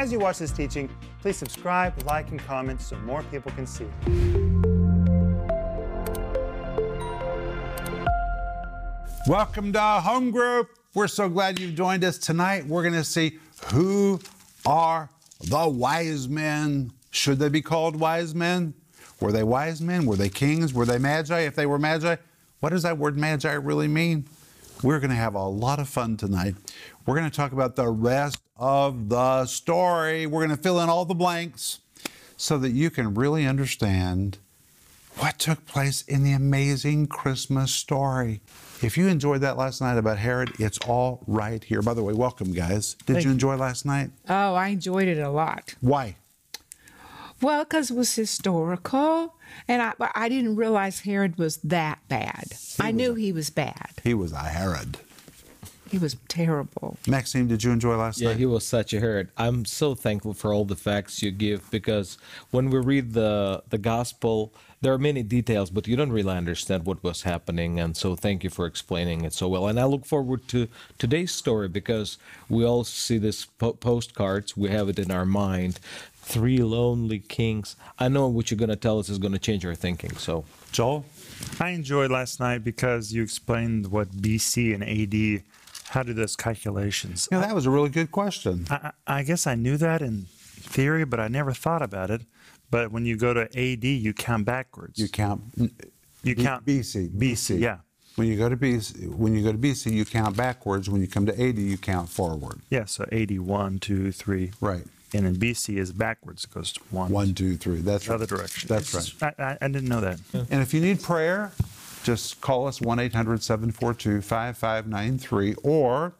As you watch this teaching, please subscribe, like, and comment so more people can see. Welcome to our home group. We're so glad you've joined us tonight. We're going to see who are the wise men. Should they be called wise men? Were they wise men? Were they kings? Were they magi? If they were magi, what does that word magi really mean? We're going to have a lot of fun tonight. We're going to talk about the rest of the story. We're going to fill in all the blanks so that you can really understand what took place in the amazing Christmas story. If you enjoyed that last night about Herod, it's all right here. By the way, welcome, guys. Did Thank you you. enjoy last night? Oh, I enjoyed it a lot. Why? Well, because it was historical, and I, I didn't realize Herod was that bad. I knew he was bad. He was a Herod. He was terrible. Maxime, did you enjoy last Yeah, night? Yeah, he was such a Herod. I'm so thankful for all the facts you give because when we read the the gospel, there are many details, but you don't really understand what was happening. And so, thank you for explaining it so well. And I look forward to today's story because we all see this po- postcards. We have it in our mind. Three lonely kings. I know what you're going to tell us is going to change our thinking. So, Joel? I enjoyed last night because you explained what BC and AD, how do those calculations. Yeah, that was a really good question. I, I guess I knew that in theory, but I never thought about it. But when you go to AD, you count backwards. You count You B- count BC. BC, yeah. When you go to BC, when you go to BC, you count backwards. When you come to AD, you count forward. Yeah, so AD one, two, three. Right. And then BC is backwards, it goes to one. One, two, three. That's the right. other direction. That's right. I, I, I didn't know that. And if you need prayer, just call us 1 800 742 5593 or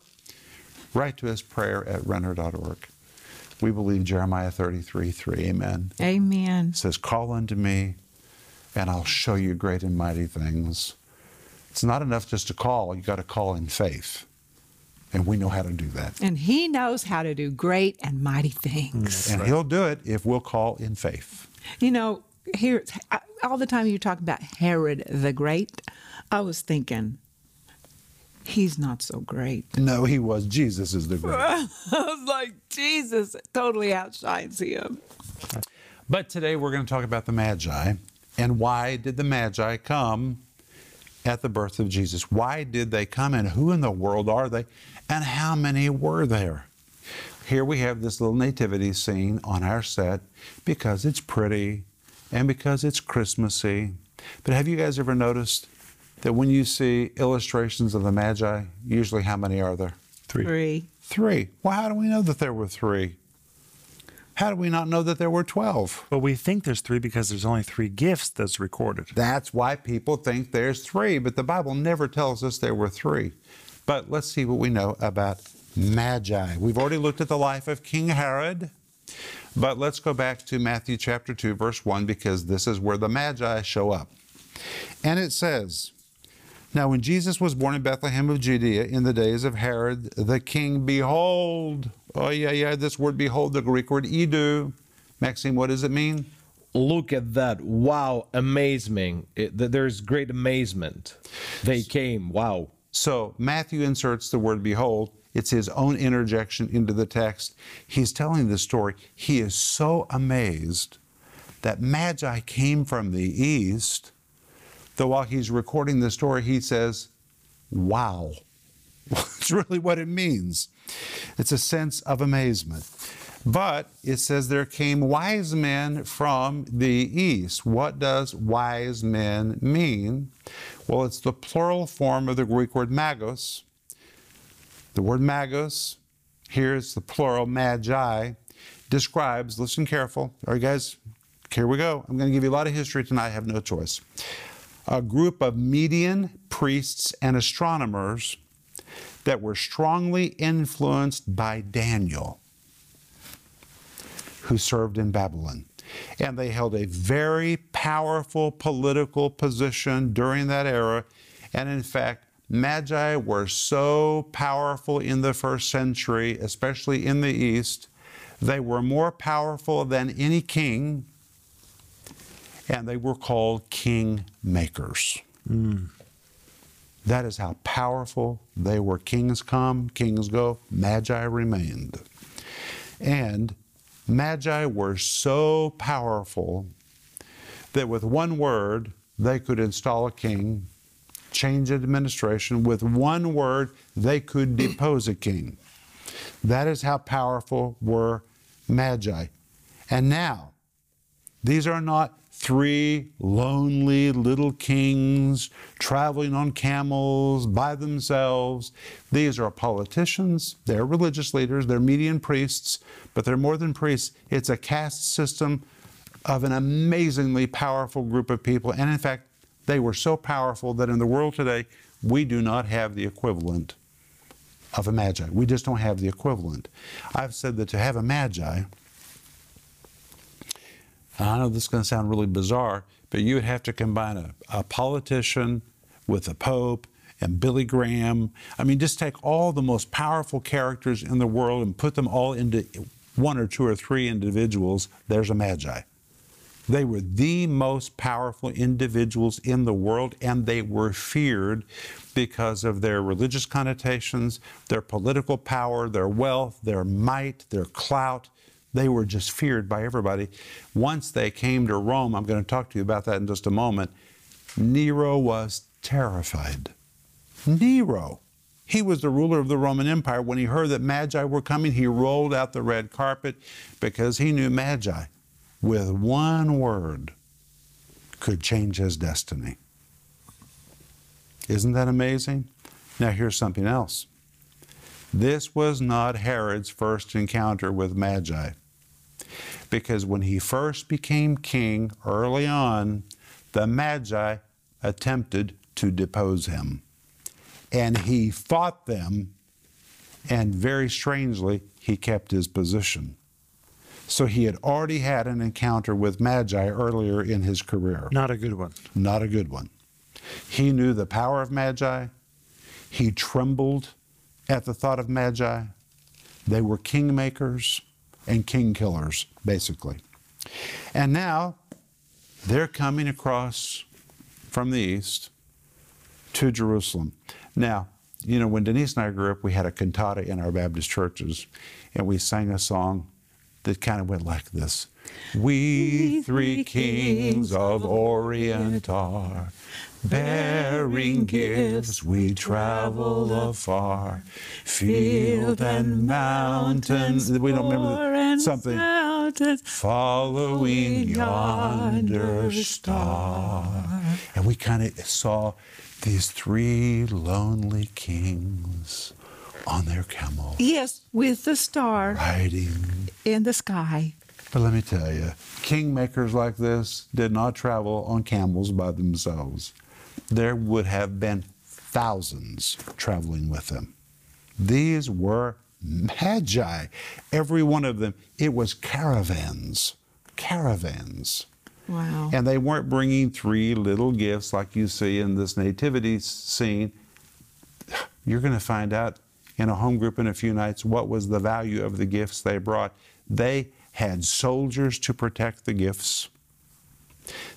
write to us prayer at renner.org. We believe Jeremiah 33 3. Amen. Amen. It says, Call unto me, and I'll show you great and mighty things. It's not enough just to call, you got to call in faith. And we know how to do that. And he knows how to do great and mighty things. and He'll do it if we'll call in faith. You know, here all the time you talk about Herod the Great, I was thinking, he's not so great. No, he was. Jesus is the great. I was like, Jesus totally outshines him. But today we're going to talk about the Magi and why did the Magi come at the birth of Jesus? Why did they come and who in the world are they and how many were there? Here we have this little nativity scene on our set because it's pretty and because it's Christmassy. But have you guys ever noticed that when you see illustrations of the Magi, usually how many are there? Three. Three. Three. Well, how do we know that there were three? How do we not know that there were 12? Well, we think there's three because there's only three gifts that's recorded. That's why people think there's three, but the Bible never tells us there were three. But let's see what we know about Magi. We've already looked at the life of King Herod, but let's go back to Matthew chapter 2, verse 1, because this is where the Magi show up. And it says, Now when Jesus was born in Bethlehem of Judea in the days of Herod the king, behold, oh yeah, yeah, this word behold, the Greek word idou. Maxime, what does it mean? look at that. Wow, amazing. It, there's great amazement. They came. Wow. So Matthew inserts the word behold. It's his own interjection into the text. He's telling the story. He is so amazed that Magi came from the east, that while he's recording the story, he says, Wow. That's really what it means. It's a sense of amazement. But it says there came wise men from the east. What does wise men mean? Well, it's the plural form of the Greek word magos. The word magos, here's the plural magi, describes, listen careful. All right, guys, here we go. I'm going to give you a lot of history tonight. I have no choice. A group of Median priests and astronomers that were strongly influenced by Daniel, who served in Babylon. And they held a very powerful political position during that era. And in fact, Magi were so powerful in the first century, especially in the East, they were more powerful than any king, and they were called king makers. That is how powerful they were. Kings come, kings go, Magi remained. And Magi were so powerful that with one word they could install a king, change administration. With one word they could depose a king. That is how powerful were Magi. And now, these are not three lonely little kings traveling on camels by themselves. These are politicians, they're religious leaders, they're median priests, but they're more than priests. It's a caste system of an amazingly powerful group of people. And in fact, they were so powerful that in the world today, we do not have the equivalent of a magi. We just don't have the equivalent. I've said that to have a magi, I know this is going to sound really bizarre, but you would have to combine a, a politician with a pope and Billy Graham. I mean, just take all the most powerful characters in the world and put them all into one or two or three individuals. There's a magi. They were the most powerful individuals in the world, and they were feared because of their religious connotations, their political power, their wealth, their might, their clout. They were just feared by everybody. Once they came to Rome, I'm going to talk to you about that in just a moment, Nero was terrified. Nero. He was the ruler of the Roman Empire. When he heard that Magi were coming, he rolled out the red carpet because he knew Magi, with one word, could change his destiny. Isn't that amazing? Now, here's something else. This was not Herod's first encounter with Magi. Because when he first became king early on, the Magi attempted to depose him. And he fought them, and very strangely, he kept his position. So he had already had an encounter with Magi earlier in his career. Not a good one. Not a good one. He knew the power of Magi. He trembled at the thought of Magi. They were kingmakers and king killers, basically. And now they're coming across from the east to Jerusalem. Now, you know, when Denise and I grew up, we had a cantata in our Baptist churches, and we sang a song that kind of went like this We three kings of Orient are, bearing gifts we travel afar, field and mountain. We don't remember the, something. Following yonder star. And we kind of saw these three lonely kings on their camel Yes, with the star riding. In the sky. But let me tell you, kingmakers like this did not travel on camels by themselves. There would have been thousands traveling with them. These were magi. Every one of them, it was caravans. Caravans. Wow. And they weren't bringing three little gifts like you see in this nativity scene. You're going to find out in a home group in a few nights what was the value of the gifts they brought. They had soldiers to protect the gifts.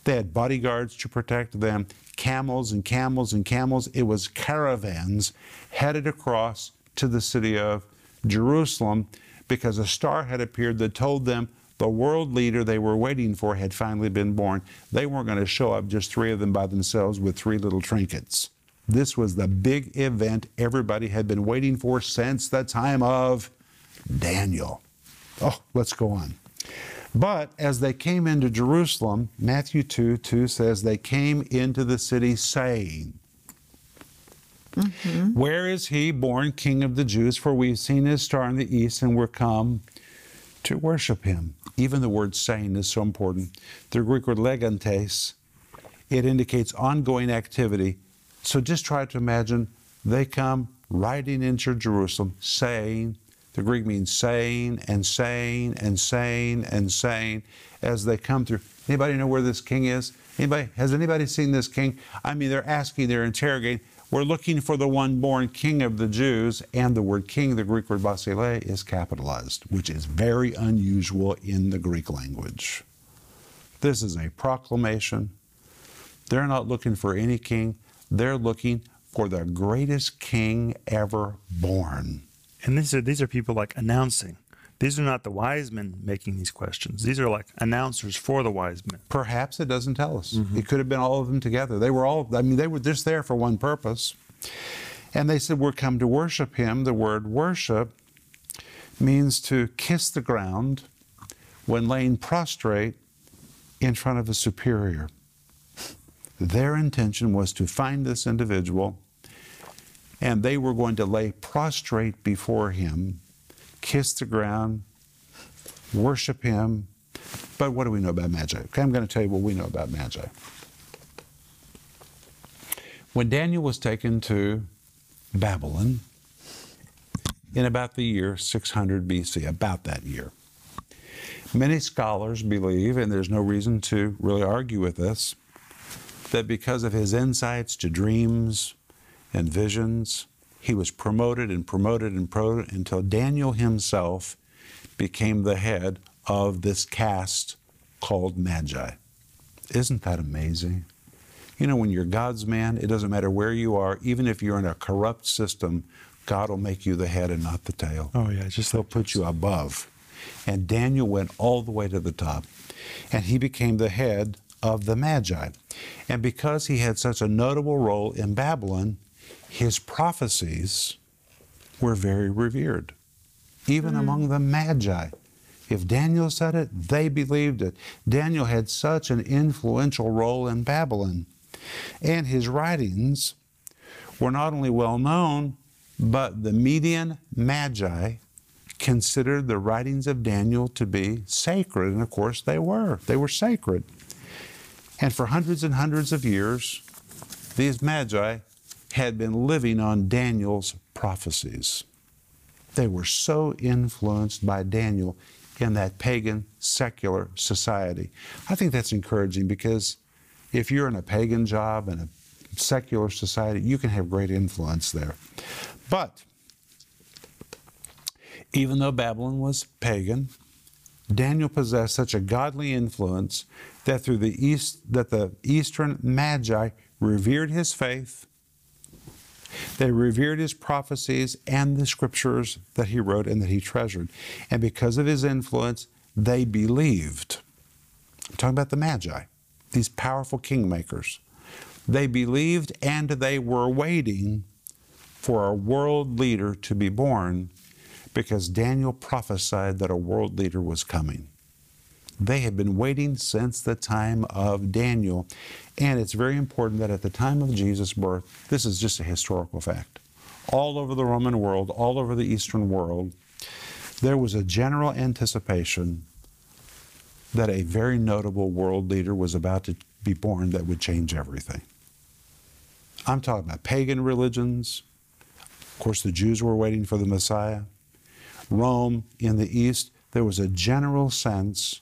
They had bodyguards to protect them, camels and camels and camels. It was caravans headed across to the city of Jerusalem because a star had appeared that told them the world leader they were waiting for had finally been born. They weren't going to show up just three of them by themselves with three little trinkets. This was the big event everybody had been waiting for since the time of Daniel. Oh, let's go on. But as they came into Jerusalem, Matthew 2 2 says, they came into the city saying, mm-hmm. Where is he born King of the Jews? For we've seen his star in the east and we're come to worship him. Even the word saying is so important. The Greek word legontes, it indicates ongoing activity. So just try to imagine they come riding into Jerusalem saying, the Greek means saying and saying and saying and saying as they come through. Anybody know where this king is? Anybody? Has anybody seen this king? I mean, they're asking, they're interrogating. We're looking for the one born king of the Jews, and the word king, the Greek word basile, is capitalized, which is very unusual in the Greek language. This is a proclamation. They're not looking for any king, they're looking for the greatest king ever born. And these are these are people like announcing These are not the wise men making these questions. These are like announcers for the wise men. Perhaps it doesn't tell us. Mm-hmm. It could have been all of them together. They were all, I mean, they were just there for one purpose. And they said, We're come to worship him. The word worship means to kiss the ground when laying prostrate in front of a superior. Their intention was to find this individual, and they were going to lay prostrate before him, kiss the ground, worship him. But what do we know about Magi? Okay, I'm going to tell you what we know about Magi. When Daniel was taken to Babylon in about the year 600 BC, about that year, many scholars believe, and there's no reason to really argue with this, that because of his insights to dreams and visions, he was promoted and promoted and promoted until Daniel himself became the head of this caste called Magi. Isn't that amazing? You know, when you're God's man, it doesn't matter where you are, even if you're in a corrupt system, God will make you the head and not the tail. Oh, yeah, just He'll put you above. And Daniel went all the way to the top, and he became the head of the Magi. And because he had such a notable role in Babylon, his prophecies were very revered, even hmm. among the Magi. If Daniel said it, they believed it. Daniel had such an influential role in Babylon. And his writings were not only well known, but the Median Magi considered the writings of Daniel to be sacred. And of course, they were. They were sacred. And for hundreds and hundreds of years, these Magi had been living on Daniel's prophecies. They were so influenced by Daniel in that pagan secular society. I think that's encouraging because if you're in a pagan job in a secular society, you can have great influence there. But even though Babylon was pagan, Daniel possessed such a godly influence that through the east that the eastern magi revered his faith they revered his prophecies and the scriptures that he wrote and that he treasured. And because of his influence, they believed. I'm talking about the Magi, these powerful kingmakers. They believed and they were waiting for a world leader to be born because Daniel prophesied that a world leader was coming. They had been waiting since the time of Daniel. And it's very important that at the time of Jesus' birth, this is just a historical fact. All over the Roman world, all over the Eastern world, there was a general anticipation that a very notable world leader was about to be born that would change everything. I'm talking about pagan religions. Of course, the Jews were waiting for the Messiah. Rome in the East, there was a general sense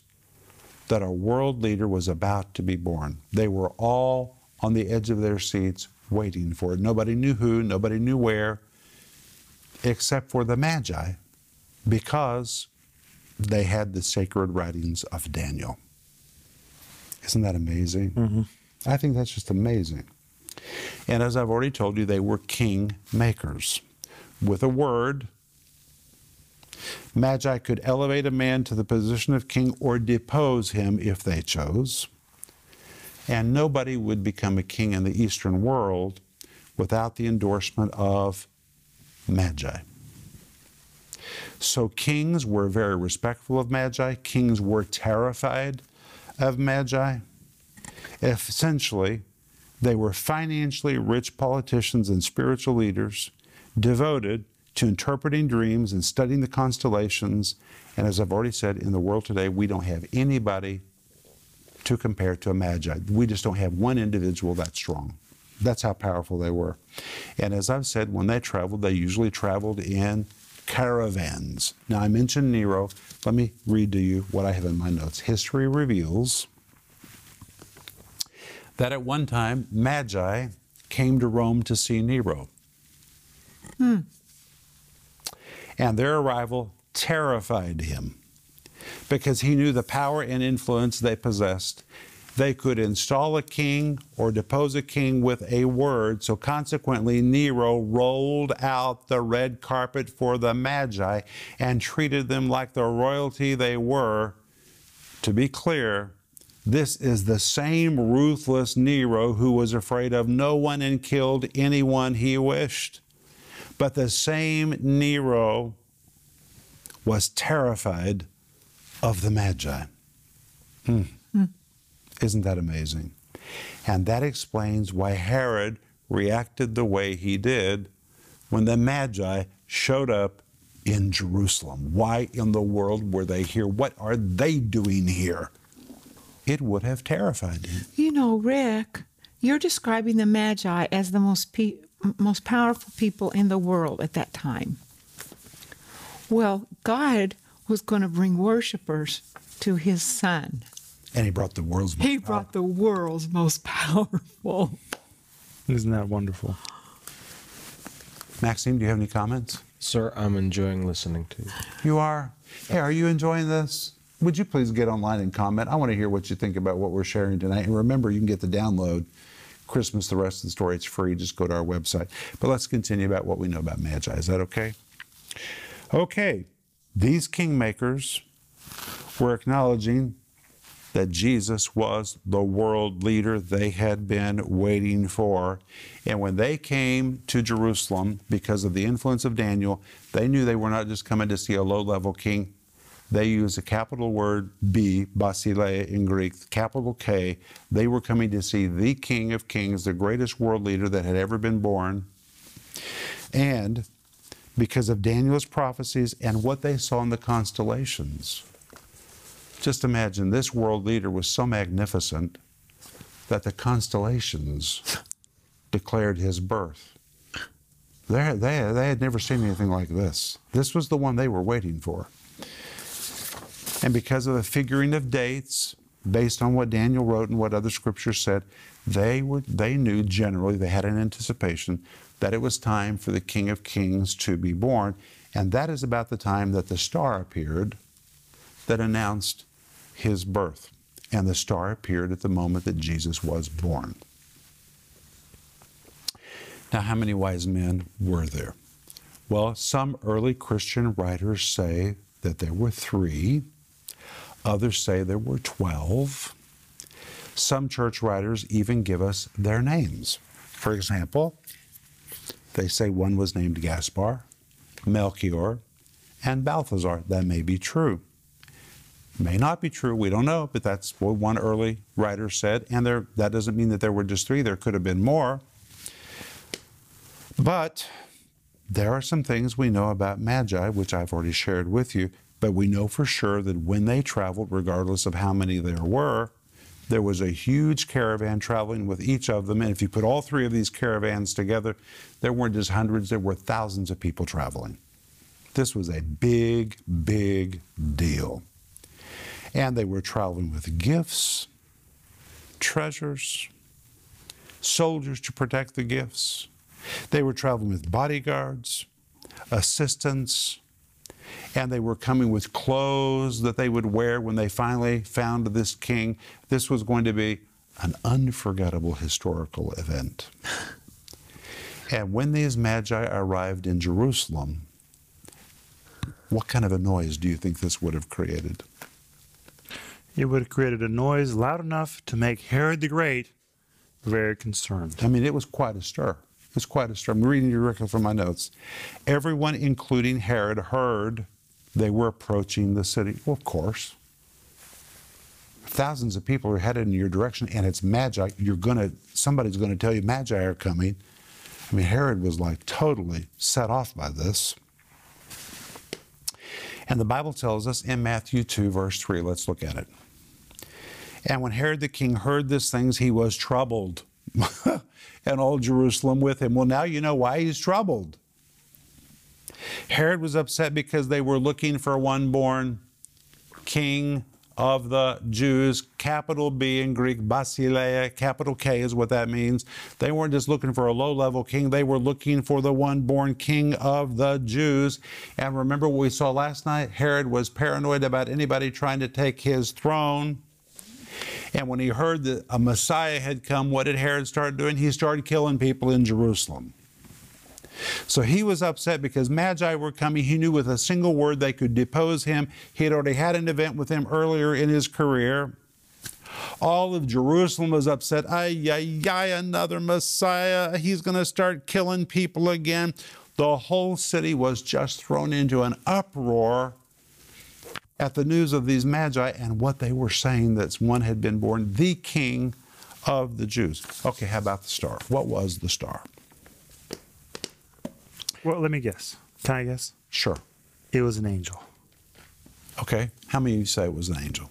that a world leader was about to be born. They were all on the edge of their seats waiting for it. Nobody knew who, nobody knew where, except for the Magi, because they had the sacred writings of Daniel. Isn't that amazing? Mm-hmm. I think that's just amazing. And as I've already told you, they were king makers. With a word, Magi could elevate a man to the position of king or depose him if they chose. And nobody would become a king in the Eastern world without the endorsement of Magi. So kings were very respectful of Magi, kings were terrified of Magi. Essentially, they were financially rich politicians and spiritual leaders devoted to interpreting dreams and studying the constellations. And as I've already said, in the world today, we don't have anybody to compare to a magi. We just don't have one individual that strong. That's how powerful they were. And as I've said, when they traveled, they usually traveled in caravans. Now, I mentioned Nero. Let me read to you what I have in my notes. History reveals that at one time, Magi came to Rome to see Nero. Hmm. And their arrival terrified him because he knew the power and influence they possessed. They could install a king or depose a king with a word. So consequently, Nero rolled out the red carpet for the Magi and treated them like the royalty they were. To be clear, this is the same ruthless Nero who was afraid of no one and killed anyone he wished. But the same Nero was terrified of the Magi. Hmm. Isn't that amazing? And that explains why Herod reacted the way he did when the Magi showed up in Jerusalem. Why in the world were they here? What are they doing here? It would have terrified him. You know, Rick, you're describing the Magi as the most pe- most powerful people in the world at that time. Well, God was going to bring worshipers to his son. And he brought the world's most He brought the world's most powerful. Isn't that wonderful? Maxime, do you have any comments? Sir, I'm enjoying listening to you. You are? Hey, are you enjoying this? Would you please get online and comment? I want to hear what you think about what we're sharing tonight. And remember, you can get the download. Christmas, the rest of the story, it's free. Just go to our website. But let's continue about what we know about Magi. Is that okay? Okay. These kingmakers were acknowledging that Jesus was the world leader they had been waiting for. And when they came to Jerusalem, because of the influence of Daniel, they knew they were not just coming to see a low level king. They used a capital word B, basileia in Greek, capital K. They were coming to see the King of Kings, the greatest world leader that had ever been born. And because of Daniel's prophecies and what they saw in the constellations. Just imagine this world leader was so magnificent that the constellations declared his birth. They, they had never seen anything like this. This was the one they were waiting for. And because of the figuring of dates, based on what Daniel wrote and what other scriptures said, they, were, they knew generally, they had an anticipation that it was time for the King of Kings to be born. And that is about the time that the star appeared that announced his birth. And the star appeared at the moment that Jesus was born. Now, how many wise men were there? Well, some early Christian writers say that there were three. Others say there were 12. Some church writers even give us their names. For example, they say one was named Gaspar, Melchior, and Balthazar. That may be true. May not be true, we don't know, but that's what one early writer said. And there, that doesn't mean that there were just three, there could have been more. But there are some things we know about Magi, which I've already shared with you, but we know for sure that when they traveled, regardless of how many there were, there was a huge caravan traveling with each of them. And if you put all three of these caravans together, there weren't just hundreds, there were thousands of people traveling. This was a big, big deal. And they were traveling with gifts, treasures, soldiers to protect the gifts. They were traveling with bodyguards, assistants, and they were coming with clothes that they would wear when they finally found this king. This was going to be an unforgettable historical event. And when these magi arrived in Jerusalem, what kind of a noise do you think this would have created? It would have created a noise loud enough to make Herod the Great very concerned. I mean, it was quite a stir. It was quite a story. I'm reading directly from my notes. Everyone, including Herod, heard they were approaching the city. Well, of course. Thousands of people are headed in your direction, and it's magi. You're gonna somebody's gonna tell you magi are coming. I mean, Herod was like totally set off by this. And the Bible tells us in Matthew 2, verse 3, let's look at it. And when Herod the king heard these things, he was troubled, and all Jerusalem with him. Well, now you know why he's troubled. Herod was upset because they were looking for one born king of the Jews, capital B in Greek, basileia, capital K is what that means. They weren't just looking for a low level king, they were looking for the one born king of the Jews. And remember what we saw last night? Herod was paranoid about anybody trying to take his throne. And when he heard that a Messiah had come, what did Herod start doing? He started killing people in Jerusalem. So he was upset because Magi were coming. He knew with a single word they could depose him. He had already had an event with him earlier in his career. All of Jerusalem was upset. Ay, ay, ay, another Messiah. He's going to start killing people again. The whole city was just thrown into an uproar at the news of these magi and what they were saying that one had been born, the king of the Jews. Okay, how about the star? What was the star? Well, let me guess. Can I guess? Sure. It was an angel. Okay. How many of you say it was an angel?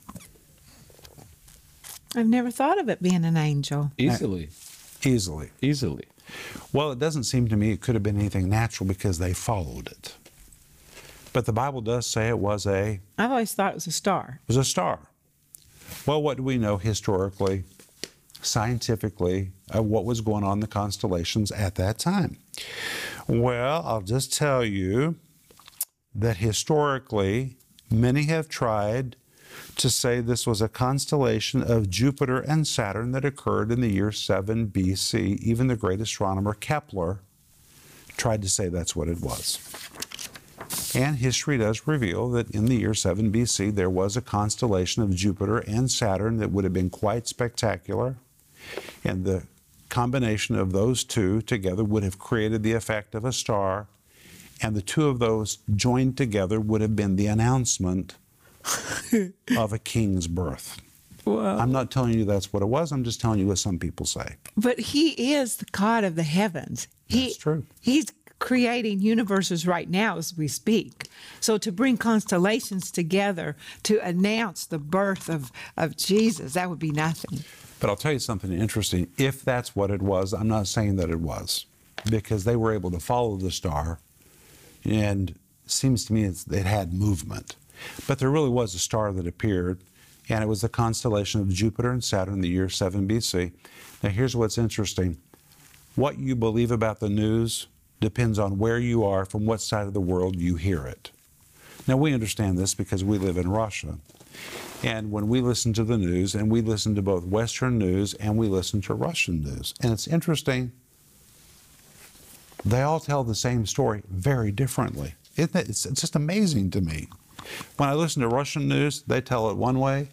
I've never thought of it being an angel. Easily, Easily. easily. Well, it doesn't seem to me it could have been anything natural because they followed it. But the Bible does say it was a I've always thought it was a star. It was a star. Well, what do we know historically, scientifically, of what was going on in the constellations at that time? Well, I'll just tell you that historically, many have tried to say this was a constellation of Jupiter and Saturn that occurred in the year 7 BC. Even the great astronomer Kepler tried to say that's what it was. And history does reveal that in the year 7 BC, there was a constellation of Jupiter and Saturn that would have been quite spectacular. And the combination of those two together would have created the effect of a star. And the two of those joined together would have been the announcement of a king's birth. I'm not telling you that's what it was. I'm just telling you what some people say. but he is the God of the heavens. He, That's true. He's creating universes right now as we speak. So to bring constellations together to announce the birth of, of Jesus, that would be nothing. But I'll tell you something interesting. If that's what it was, I'm not saying that it was, because they were able to follow the star, and seems to me it had movement. But there really was a star that appeared, and it was the constellation of Jupiter and Saturn in the year 7 BC. Now, here's what's interesting what you believe about the news depends on where you are, from what side of the world you hear it. Now, we understand this because we live in Russia. And when we listen to the news, and we listen to both Western news and we listen to Russian news, and it's interesting, they all tell the same story very differently. It? It's, it's just amazing to me. When I listen to Russian news, they tell it one way.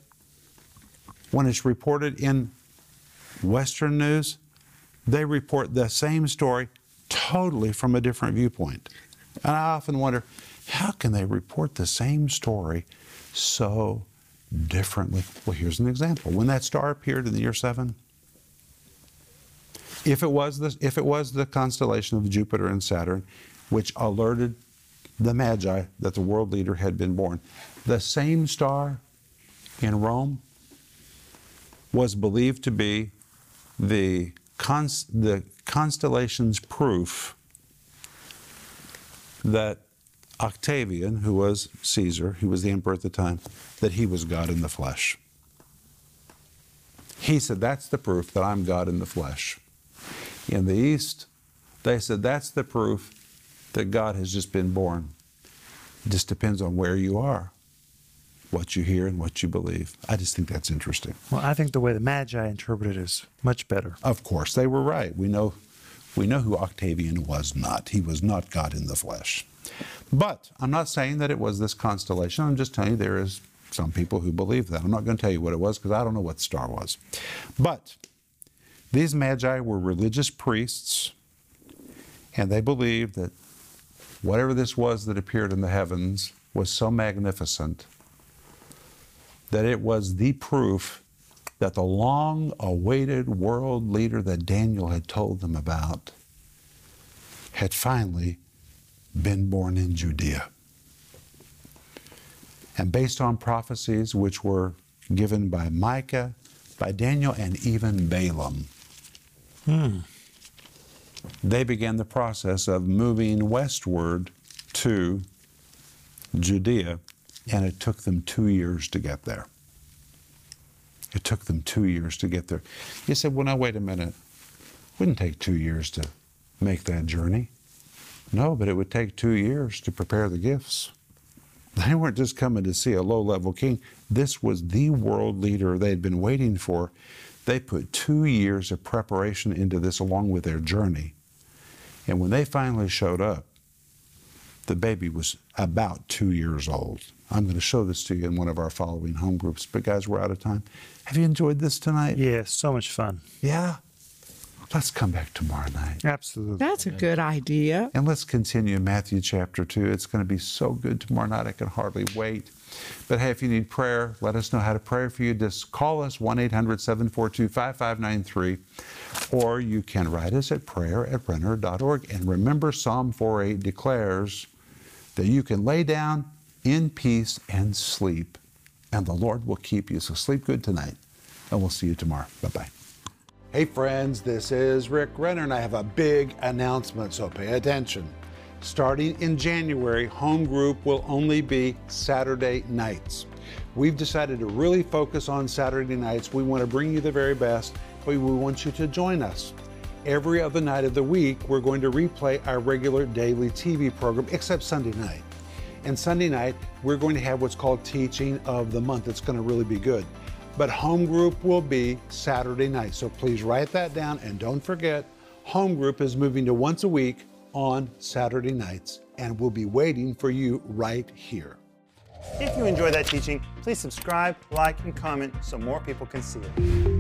When it's reported in Western news, they report the same story totally from a different viewpoint. And I often wonder, how can they report the same story so differently? Well, here's an example. When that star appeared in the year 7, if it was the, if it was the constellation of Jupiter and Saturn, which alerted the Magi that the world leader had been born, the same star in Rome was believed to be the, the constellation's proof that Octavian, who was Caesar, who was the emperor at the time, that he was God in the flesh. He said, That's the proof that I'm God in the flesh. In the East, they said, That's the proof that God has just been born. It just depends on where you are, what you hear, and what you believe. I just think that's interesting. Well, I think the way the Magi interpreted it is much better. Of course, they were right. We know, we know who Octavian was not. He was not God in the flesh. But I'm not saying that it was this constellation. I'm just telling you there is some people who believe that. I'm not going to tell you what it was because I don't know what the star was. But these magi were religious priests, and they believed that whatever this was that appeared in the heavens was so magnificent that it was the proof that the long awaited world leader that Daniel had told them about had finally been born in Judea. And based on prophecies which were given by Micah, by Daniel, and even Balaam, hmm. they began the process of moving westward to Judea, and it took them two years to get there. It took them two years to get there. You said, well, now, wait a minute. It wouldn't take two years to make that journey. No, but it would take two years to prepare the gifts. They weren't just coming to see a low level king. This was the world leader they'd been waiting for. They put two years of preparation into this along with their journey. And when they finally showed up, the baby was about two years old. I'm going to show this to you in one of our following home groups. But guys, we're out of time. Have you enjoyed this tonight? Yeah, so much fun. Yeah? Let's come back tomorrow night. Absolutely. That's a good idea. And let's continue Matthew chapter 2. It's going to be so good tomorrow night. I can hardly wait. But hey, if you need prayer, let us know how to pray for you. Just call us 1 800 742 5593, or you can write us at prayer at renner.org. And remember, Psalm 48 declares that you can lay down in peace and sleep, and the Lord will keep you. So sleep good tonight, and we'll see you tomorrow. Bye bye. Hey, friends, this is Rick Renner, and I have a big announcement, so pay attention. Starting in January, home group will only be Saturday nights. We've decided to really focus on Saturday nights. We want to bring you the very best, but we want you to join us. Every other night of the week, we're going to replay our regular daily TV program, except Sunday night. And Sunday night, we're going to have what's called Teaching of the Month. It's going to really be good. But home group will be Saturday night. So please write that down and don't forget, home group is moving to once a week on Saturday nights and we'll be waiting for you right here. If you enjoy that teaching, please subscribe, like, and comment so more people can see it.